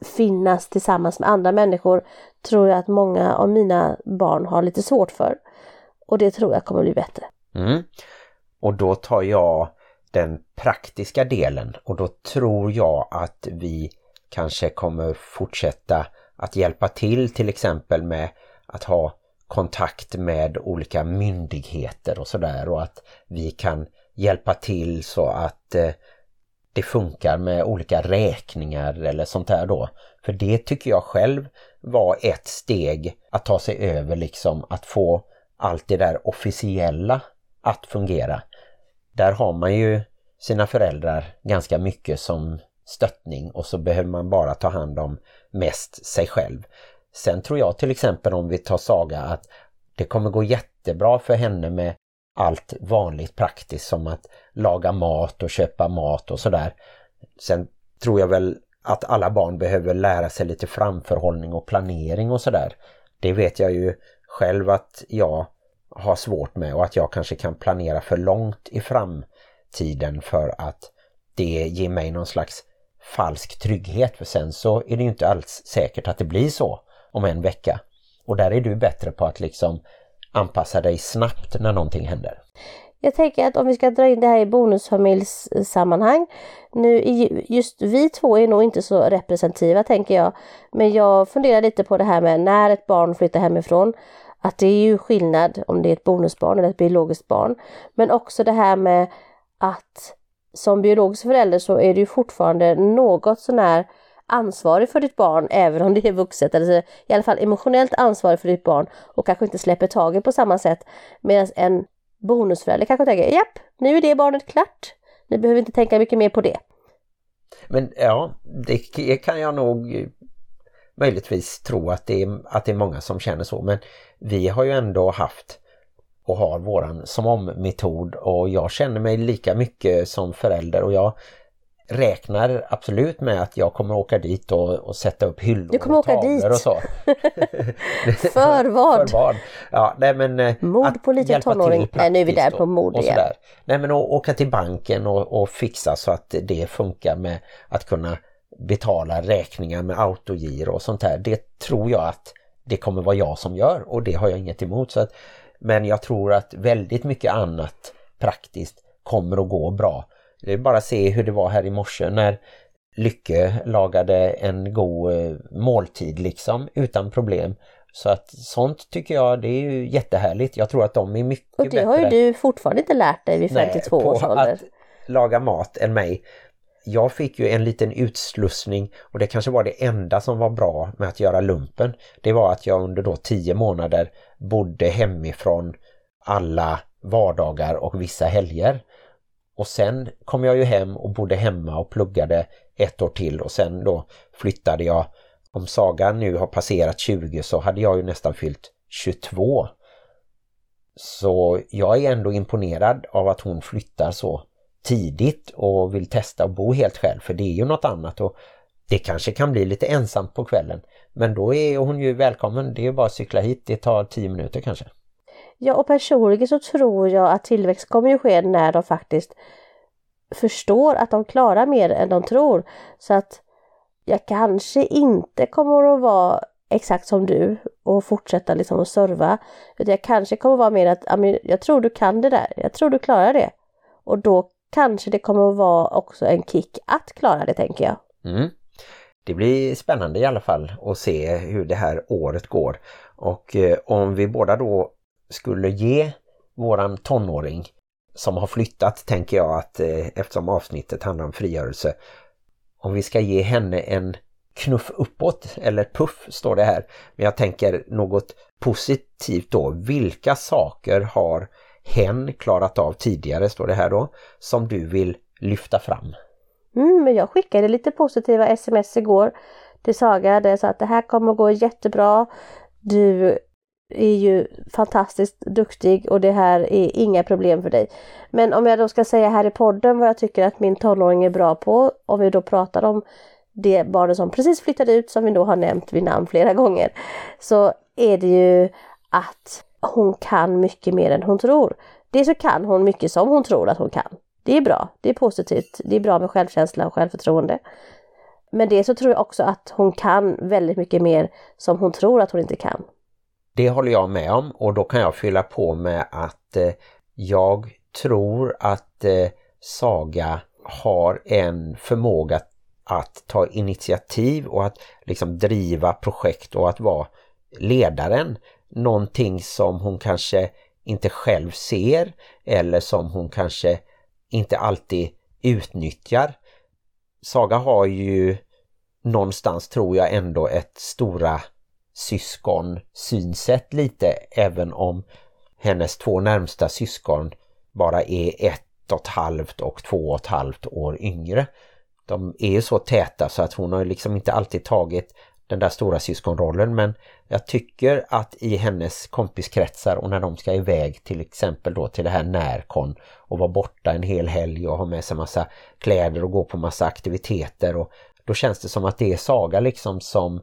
finnas tillsammans med andra människor tror jag att många av mina barn har lite svårt för. Och det tror jag kommer bli bättre. Mm. Och då tar jag den praktiska delen och då tror jag att vi kanske kommer fortsätta att hjälpa till till exempel med att ha kontakt med olika myndigheter och sådär och att vi kan hjälpa till så att eh, det funkar med olika räkningar eller sånt här då. För det tycker jag själv var ett steg att ta sig över liksom att få allt det där officiella att fungera. Där har man ju sina föräldrar ganska mycket som stöttning och så behöver man bara ta hand om mest sig själv. Sen tror jag till exempel om vi tar Saga att det kommer gå jättebra för henne med allt vanligt praktiskt som att laga mat och köpa mat och sådär. Sen tror jag väl att alla barn behöver lära sig lite framförhållning och planering och sådär. Det vet jag ju själv att jag har svårt med och att jag kanske kan planera för långt i framtiden för att det ger mig någon slags falsk trygghet för sen så är det ju inte alls säkert att det blir så om en vecka. Och där är du bättre på att liksom anpassa dig snabbt när någonting händer. Jag tänker att om vi ska dra in det här i bonusfamiljssammanhang. Nu just vi två är nog inte så representativa tänker jag. Men jag funderar lite på det här med när ett barn flyttar hemifrån. Att det är ju skillnad om det är ett bonusbarn eller ett biologiskt barn. Men också det här med att som biologisk förälder så är du fortfarande något sånär ansvarig för ditt barn även om det är vuxet, eller i alla fall emotionellt ansvarig för ditt barn och kanske inte släpper taget på samma sätt. Medan en bonusförälder kanske tänker, japp, nu är det barnet klart. Ni behöver inte tänka mycket mer på det. Men ja, det kan jag nog eh, möjligtvis tro att det, är, att det är många som känner så. Men vi har ju ändå haft och har våran som om-metod och jag känner mig lika mycket som förälder och jag räknar absolut med att jag kommer åka dit och, och sätta upp hyllor du kommer och åka dit. och så. För vad? För vad? Ja, nej men eh, Mord på liten tonåring. Nej, nu är vi där på mord igen. Sådär. Nej men att åka till banken och, och fixa så att det funkar med att kunna betala räkningar med autogiro och sånt här. Det tror jag att det kommer vara jag som gör och det har jag inget emot. Så att, men jag tror att väldigt mycket annat praktiskt kommer att gå bra. Det är bara att se hur det var här i morse när Lycke lagade en god eh, måltid liksom utan problem. Så att sånt tycker jag det är ju jättehärligt. Jag tror att de är mycket bättre. Och det har ju du fortfarande inte lärt dig vid 52 Nej, års ålder. att laga mat än mig. Jag fick ju en liten utslussning och det kanske var det enda som var bra med att göra lumpen. Det var att jag under då tio månader bodde hemifrån alla vardagar och vissa helger. Och sen kom jag ju hem och bodde hemma och pluggade ett år till och sen då flyttade jag. Om Saga nu har passerat 20 så hade jag ju nästan fyllt 22. Så jag är ändå imponerad av att hon flyttar så tidigt och vill testa att bo helt själv för det är ju något annat och det kanske kan bli lite ensamt på kvällen. Men då är hon ju välkommen, det är bara att cykla hit, det tar 10 minuter kanske. Ja och personligen så tror jag att tillväxt kommer ju ske när de faktiskt förstår att de klarar mer än de tror. Så att jag kanske inte kommer att vara exakt som du och fortsätta liksom att serva. Utan jag kanske kommer att vara mer att, jag tror du kan det där, jag tror du klarar det. Och då kanske det kommer att vara också en kick att klara det tänker jag. Mm. Det blir spännande i alla fall att se hur det här året går. Och eh, om vi båda då skulle ge våran tonåring som har flyttat tänker jag att eh, eftersom avsnittet handlar om frigörelse om vi ska ge henne en knuff uppåt eller puff står det här. Men jag tänker något positivt då. Vilka saker har hen klarat av tidigare står det här då som du vill lyfta fram? Mm, men jag skickade lite positiva sms igår till Saga där jag sa att det här kommer att gå jättebra. Du är ju fantastiskt duktig och det här är inga problem för dig. Men om jag då ska säga här i podden vad jag tycker att min tonåring är bra på, om vi då pratar om det barnet som precis flyttade ut som vi då har nämnt vid namn flera gånger, så är det ju att hon kan mycket mer än hon tror. Det så kan hon mycket som hon tror att hon kan. Det är bra, det är positivt, det är bra med självkänsla och självförtroende. Men det så tror jag också att hon kan väldigt mycket mer som hon tror att hon inte kan. Det håller jag med om och då kan jag fylla på med att eh, jag tror att eh, Saga har en förmåga att ta initiativ och att liksom driva projekt och att vara ledaren. Någonting som hon kanske inte själv ser eller som hon kanske inte alltid utnyttjar. Saga har ju någonstans tror jag ändå ett stora syskon synsätt lite även om hennes två närmsta syskon bara är ett och ett halvt och två och ett halvt år yngre. De är ju så täta så att hon har liksom inte alltid tagit den där stora syskonrollen men jag tycker att i hennes kompiskretsar och när de ska iväg till exempel då till det här närkon och vara borta en hel helg och ha med sig massa kläder och gå på massa aktiviteter och då känns det som att det är Saga liksom som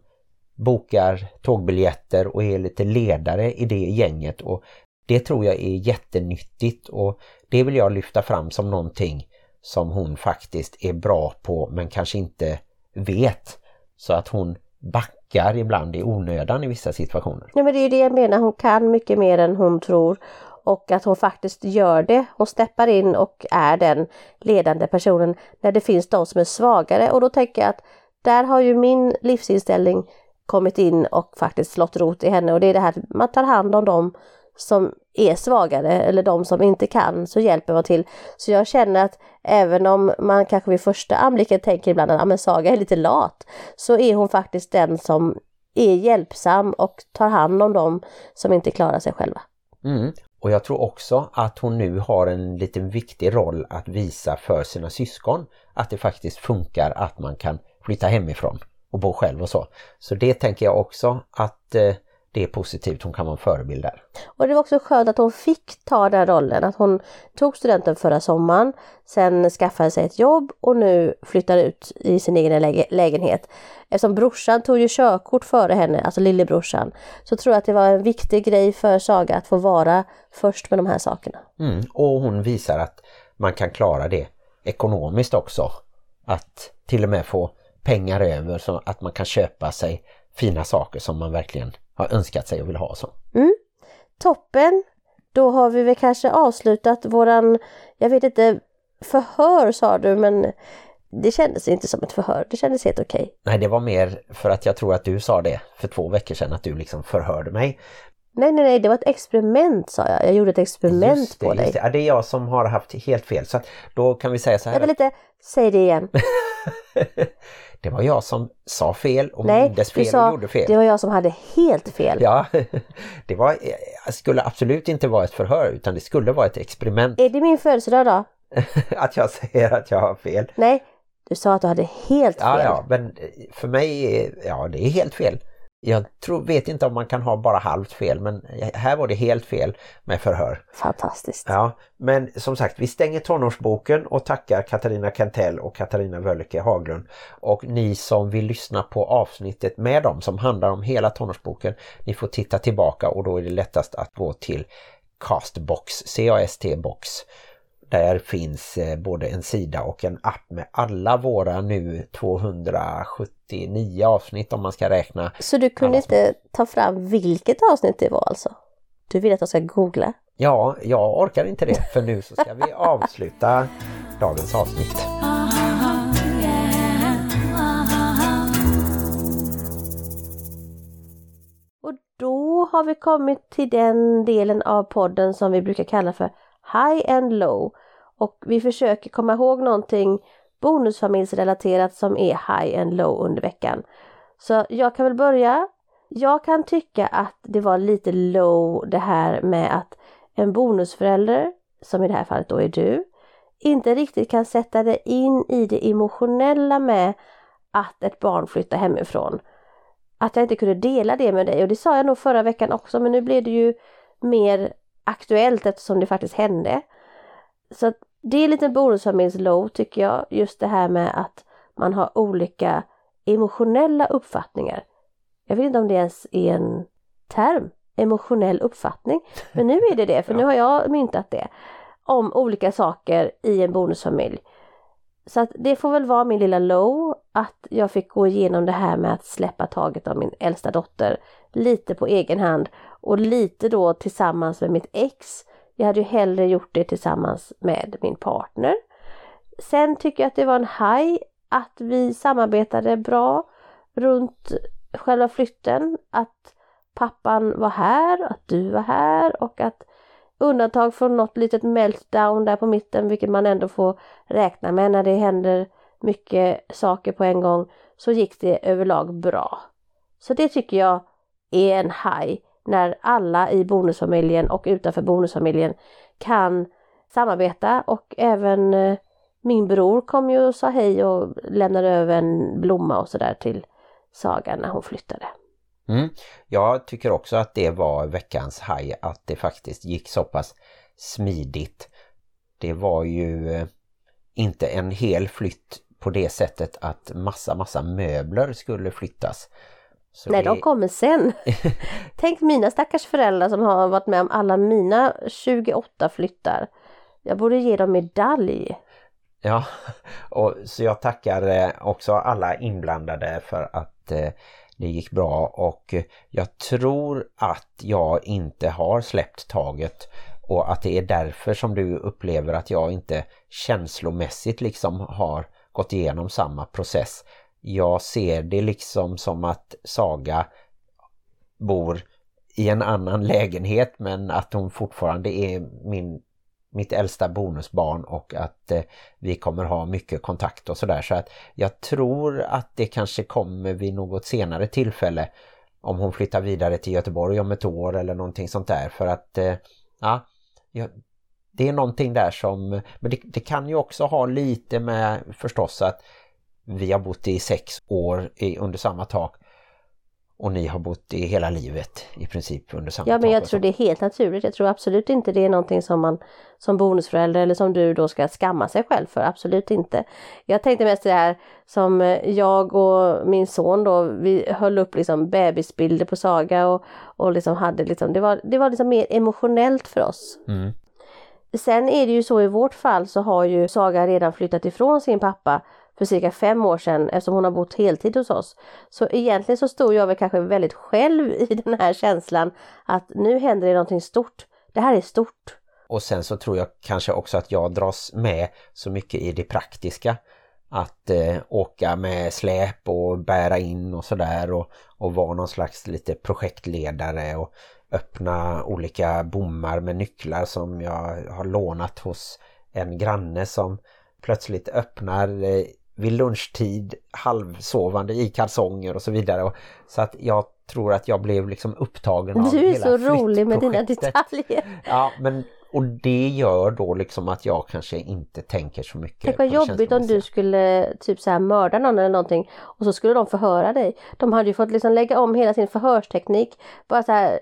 bokar tågbiljetter och är lite ledare i det gänget och det tror jag är jättenyttigt och det vill jag lyfta fram som någonting som hon faktiskt är bra på men kanske inte vet. Så att hon backar ibland i onödan i vissa situationer. Nej men det är det jag menar, hon kan mycket mer än hon tror och att hon faktiskt gör det. Hon steppar in och är den ledande personen när det finns de som är svagare och då tänker jag att där har ju min livsinställning kommit in och faktiskt slått rot i henne och det är det här att man tar hand om dem som är svagare eller de som inte kan så hjälper man till. Så jag känner att även om man kanske vid första anblicken tänker ibland att ah, men Saga är lite lat så är hon faktiskt den som är hjälpsam och tar hand om dem som inte klarar sig själva. Mm. Och jag tror också att hon nu har en liten viktig roll att visa för sina syskon att det faktiskt funkar att man kan flytta hemifrån och bo själv och så. Så det tänker jag också att eh, det är positivt, hon kan vara en förebild där. Och det var också skönt att hon fick ta den rollen, att hon tog studenten förra sommaren, sen skaffade sig ett jobb och nu flyttar ut i sin egen lä lägenhet. Eftersom brorsan tog ju körkort före henne, alltså lillebrorsan, så tror jag att det var en viktig grej för Saga att få vara först med de här sakerna. Mm, och hon visar att man kan klara det ekonomiskt också. Att till och med få pengar över så att man kan köpa sig fina saker som man verkligen har önskat sig och vill ha. Så. Mm. Toppen! Då har vi väl kanske avslutat våran, jag vet inte, förhör sa du men det kändes inte som ett förhör, det kändes helt okej. Okay. Nej, det var mer för att jag tror att du sa det för två veckor sedan att du liksom förhörde mig. Nej, nej, nej, det var ett experiment sa jag. Jag gjorde ett experiment just det, på dig. Det. Ja, det är jag som har haft helt fel. Så då kan vi säga så här. Vänta lite, säg det igen. det var jag som sa fel och Nej, mindes fel sa, och gjorde fel. det var jag som hade helt fel. Ja, det var, skulle absolut inte vara ett förhör utan det skulle vara ett experiment. Är det min födelsedag då? att jag säger att jag har fel. Nej, du sa att du hade helt fel. Ja, ja, men för mig, ja det är helt fel. Jag tror, vet inte om man kan ha bara halvt fel men här var det helt fel med förhör. Fantastiskt. Ja, men som sagt vi stänger tonårsboken och tackar Katarina Kentell och Katarina Wölke Haglund. Och ni som vill lyssna på avsnittet med dem som handlar om hela tonårsboken, ni får titta tillbaka och då är det lättast att gå till Castbox, C-A-S-T-box. Där finns eh, både en sida och en app med alla våra nu 279 avsnitt om man ska räkna. Så du kunde Alla inte ta fram vilket avsnitt det var alltså? Du vill att jag ska googla? Ja, jag orkar inte det för nu så ska vi avsluta dagens avsnitt. Och då har vi kommit till den delen av podden som vi brukar kalla för High and Low. Och vi försöker komma ihåg någonting bonusfamiljsrelaterat som är High and Low under veckan. Så jag kan väl börja. Jag kan tycka att det var lite low det här med att en bonusförälder, som i det här fallet då är du, inte riktigt kan sätta dig in i det emotionella med att ett barn flyttar hemifrån att jag inte kunde dela det med dig och det sa jag nog förra veckan också men nu blev det ju mer aktuellt eftersom det faktiskt hände. Så att det är lite bonusfamiljs-low tycker jag, just det här med att man har olika emotionella uppfattningar. Jag vet inte om det ens är en term, emotionell uppfattning, men nu är det det för nu har jag myntat det. Om olika saker i en bonusfamilj. Så att det får väl vara min lilla low att jag fick gå igenom det här med att släppa taget av min äldsta dotter lite på egen hand och lite då tillsammans med mitt ex. Jag hade ju hellre gjort det tillsammans med min partner. Sen tycker jag att det var en high att vi samarbetade bra runt själva flytten. Att pappan var här, att du var här och att undantag från något litet meltdown där på mitten, vilket man ändå får räkna med när det händer mycket saker på en gång, så gick det överlag bra. Så det tycker jag är en high när alla i bonusfamiljen och utanför bonusfamiljen kan samarbeta och även eh, min bror kom ju och sa hej och lämnade över en blomma och sådär till Saga när hon flyttade. Mm. Jag tycker också att det var veckans haj att det faktiskt gick så pass smidigt. Det var ju eh, inte en hel flytt på det sättet att massa massa möbler skulle flyttas. Så Nej, det- de kommer sen. Tänk mina stackars föräldrar som har varit med om alla mina 28 flyttar. Jag borde ge dem medalj. Ja, och så jag tackar eh, också alla inblandade för att eh, det gick bra och jag tror att jag inte har släppt taget och att det är därför som du upplever att jag inte känslomässigt liksom har gått igenom samma process. Jag ser det liksom som att Saga bor i en annan lägenhet men att hon fortfarande är min mitt äldsta bonusbarn och att eh, vi kommer ha mycket kontakt och sådär. Så att jag tror att det kanske kommer vid något senare tillfälle om hon flyttar vidare till Göteborg om ett år eller någonting sånt där. För att eh, ja, jag, det är någonting där som, men det, det kan ju också ha lite med förstås att vi har bott i sex år i, under samma tak och ni har bott i hela livet i princip under samma Ja, men jag tror det är helt naturligt. Jag tror absolut inte det är någonting som man som bonusförälder eller som du då ska skamma sig själv för. Absolut inte. Jag tänkte mest det här som eh, jag och min son då, vi höll upp liksom bebisbilder på Saga och, och liksom hade liksom, det var, det var liksom mer emotionellt för oss. Mm. Sen är det ju så i vårt fall så har ju Saga redan flyttat ifrån sin pappa för cirka fem år sedan eftersom hon har bott heltid hos oss. Så egentligen så stod jag väl kanske väldigt själv i den här känslan att nu händer det någonting stort. Det här är stort. Och sen så tror jag kanske också att jag dras med så mycket i det praktiska. Att eh, åka med släp och bära in och sådär och, och vara någon slags lite projektledare och öppna olika bommar med nycklar som jag har lånat hos en granne som plötsligt öppnar eh, vid lunchtid halvsovande i kalsonger och så vidare. Och, så att jag tror att jag blev liksom upptagen av Du är hela så rolig med dina detaljer. Ja, men och det gör då liksom att jag kanske inte tänker så mycket. Tänk vad jobbigt om du skulle typ så här mörda någon eller någonting och så skulle de förhöra dig. De hade ju fått liksom lägga om hela sin förhörsteknik. Bara så här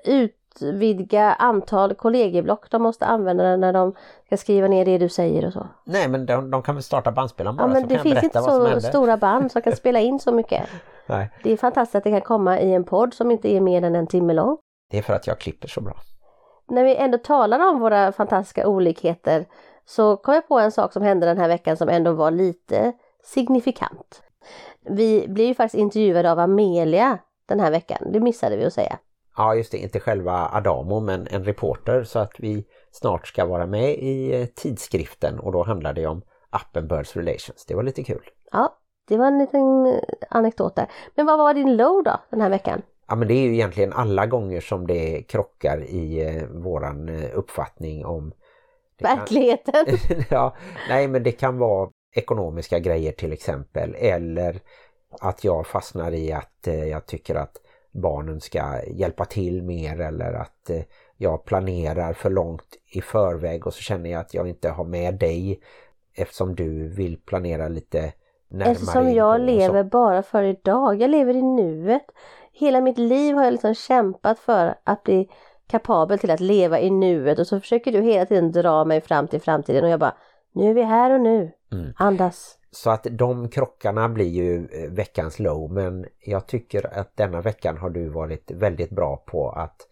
utvidga antal kollegieblock de måste använda när de ska skriva ner det du säger och så. Nej, men de, de kan väl starta bandspelaren bara Ja men så det kan jag finns berätta inte vad som så stora band som kan spela in så mycket. Nej, Det är fantastiskt att det kan komma i en podd som inte är mer än en timme lång. det är för att jag klipper så bra. När vi ändå talar om våra fantastiska olikheter så kom jag på en sak som hände den här veckan som ändå var lite signifikant. Vi blev ju faktiskt intervjuade av Amelia den här veckan, det missade vi att säga. Ja just det, inte själva Adamo men en reporter så att vi snart ska vara med i eh, tidskriften och då handlar det om appen Birds Relations. Det var lite kul. Ja, det var en liten eh, anekdot där. Men vad var din low då den här veckan? Ja men det är ju egentligen alla gånger som det krockar i eh, våran uppfattning om kan- Verkligheten. ja, nej men det kan vara ekonomiska grejer till exempel eller att jag fastnar i att jag tycker att barnen ska hjälpa till mer eller att eh, jag planerar för långt i förväg och så känner jag att jag inte har med dig eftersom du vill planera lite närmare Eftersom jag lever bara för idag, jag lever i nuet. Hela mitt liv har jag liksom kämpat för att bli kapabel till att leva i nuet och så försöker du hela tiden dra mig fram till framtiden och jag bara, nu är vi här och nu. Mm. Andas. Så att de krockarna blir ju eh, veckans low men jag tycker att denna veckan har du varit väldigt bra på att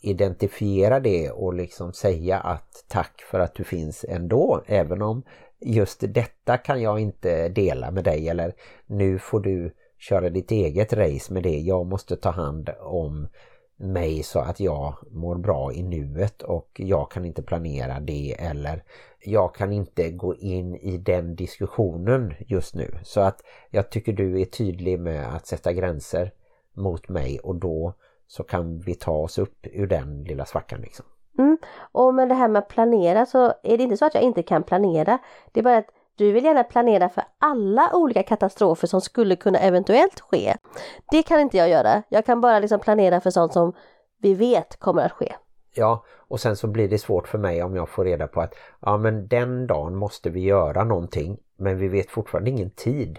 identifiera det och liksom säga att tack för att du finns ändå även om just detta kan jag inte dela med dig eller nu får du köra ditt eget race med det. Jag måste ta hand om mig så att jag mår bra i nuet och jag kan inte planera det eller jag kan inte gå in i den diskussionen just nu. Så att jag tycker du är tydlig med att sätta gränser mot mig och då så kan vi ta oss upp ur den lilla svackan liksom. Mm. Och med det här med att planera så är det inte så att jag inte kan planera. Det är bara att du vill gärna planera för alla olika katastrofer som skulle kunna eventuellt ske. Det kan inte jag göra. Jag kan bara liksom planera för sånt som vi vet kommer att ske. Ja, och sen så blir det svårt för mig om jag får reda på att ja men den dagen måste vi göra någonting men vi vet fortfarande ingen tid.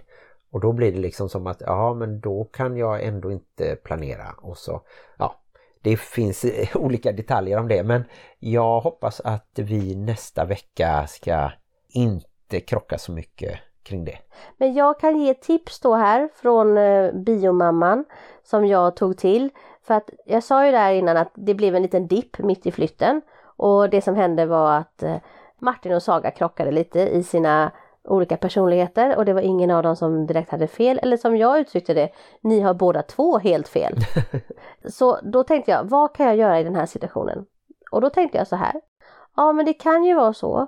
Och då blir det liksom som att ja men då kan jag ändå inte planera och så ja det finns olika detaljer om det men jag hoppas att vi nästa vecka ska inte krocka så mycket kring det. Men jag kan ge tips då här från eh, biomamman som jag tog till. För att jag sa ju där innan att det blev en liten dipp mitt i flytten. Och det som hände var att eh, Martin och Saga krockade lite i sina olika personligheter och det var ingen av dem som direkt hade fel eller som jag uttryckte det, ni har båda två helt fel. så då tänkte jag, vad kan jag göra i den här situationen? Och då tänkte jag så här, ja men det kan ju vara så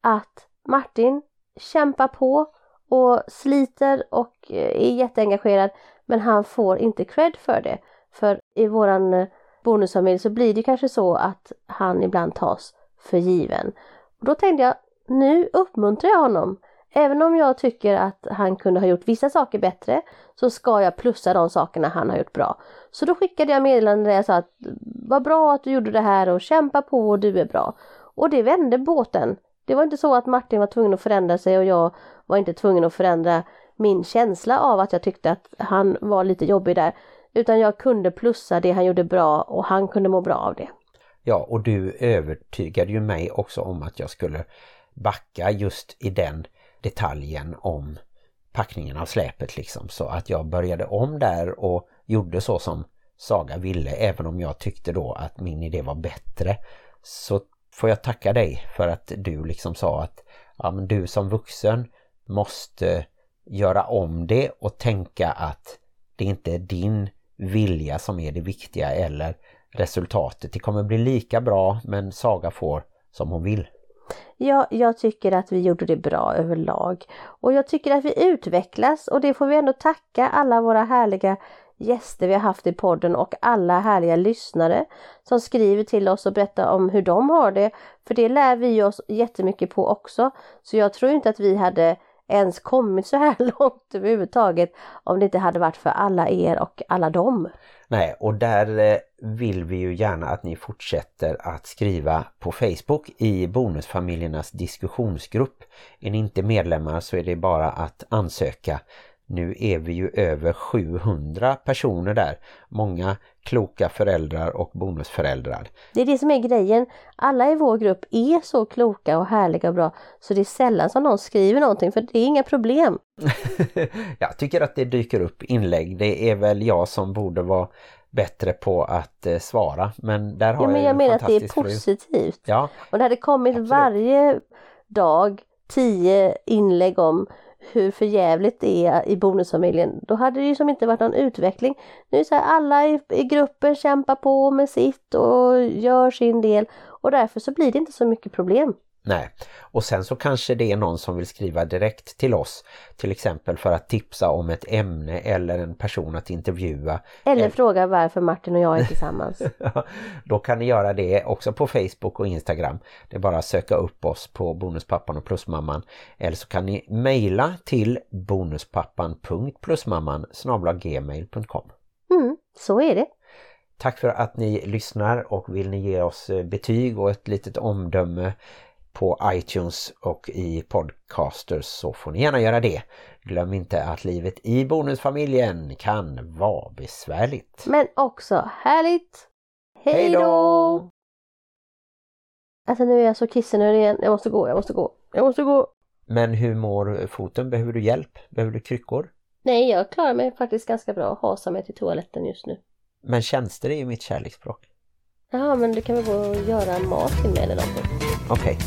att Martin kämpar på och sliter och eh, är jätteengagerad men han får inte cred för det. För i våran eh, bonusfamilj så blir det kanske så att han ibland tas för given. Och då tänkte jag, nu uppmuntrar jag honom. Även om jag tycker att han kunde ha gjort vissa saker bättre så ska jag plussa de sakerna han har gjort bra. Så då skickade jag meddelande där jag sa att vad bra att du gjorde det här och kämpa på och du är bra. Och det vände båten. Det var inte så att Martin var tvungen att förändra sig och jag var inte tvungen att förändra min känsla av att jag tyckte att han var lite jobbig där. Utan jag kunde plussa det han gjorde bra och han kunde må bra av det. Ja, och du övertygade ju mig också om att jag skulle backa just i den detaljen om packningen av släpet liksom. Så att jag började om där och gjorde så som Saga ville även om jag tyckte då att min idé var bättre. Så får jag tacka dig för att du liksom sa att ja, men du som vuxen måste göra om det och tänka att det inte är din vilja som är det viktiga eller resultatet. Det kommer bli lika bra men Saga får som hon vill. Ja, jag tycker att vi gjorde det bra överlag. Och jag tycker att vi utvecklas och det får vi ändå tacka alla våra härliga gäster vi har haft i podden och alla härliga lyssnare som skriver till oss och berättar om hur de har det. För det lär vi oss jättemycket på också. Så jag tror inte att vi hade ens kommit så här långt överhuvudtaget om det inte hade varit för alla er och alla dem. Nej, och där eh, vill vi ju gärna att ni fortsätter att skriva på Facebook i Bonusfamiljernas diskussionsgrupp. Är ni inte medlemmar så är det bara att ansöka. Nu är vi ju över 700 personer där. Många kloka föräldrar och bonusföräldrar. Det är det som är grejen. Alla i vår grupp är så kloka och härliga och bra så det är sällan som någon skriver någonting för det är inga problem. jag tycker att det dyker upp inlägg. Det är väl jag som borde vara bättre på att eh, svara. Men där har Ja, men jag, jag en menar att det är positivt. Ja, Och det hade kommit Absolut. varje dag tio inlägg om hur förjävligt det är i bonusfamiljen, då hade det ju som inte varit någon utveckling. Nu är så här, alla i, i gruppen kämpar på med sitt och gör sin del och därför så blir det inte så mycket problem. Nej, och sen så kanske det är någon som vill skriva direkt till oss. Till exempel för att tipsa om ett ämne eller en person att intervjua. Eller Eh. fråga varför Martin och jag är tillsammans. Då kan ni göra det också på Facebook och Instagram. Det är bara att söka upp oss på Bonuspappan och Plusmamman. Eller så kan ni mejla till bonuspappan.plusmamman gmail.com Mm, så är det. Tack för att ni lyssnar och vill ni ge oss eh, betyg och ett litet omdöme på iTunes och i podcasters så får ni gärna göra det. Glöm inte att livet i bonusfamiljen kan vara besvärligt. Men också härligt! Hej då! Alltså nu är jag så kissnödig igen. Jag måste gå, jag måste gå, jag måste gå. Men hur mår foten? Behöver du hjälp? Behöver du kryckor? Nej, jag klarar mig faktiskt ganska bra. Hasa mig till toaletten just nu. Men tjänster är ju mitt kärleksspråk. Jaha, men du kan väl gå och göra mat till mig eller någonting? Okej,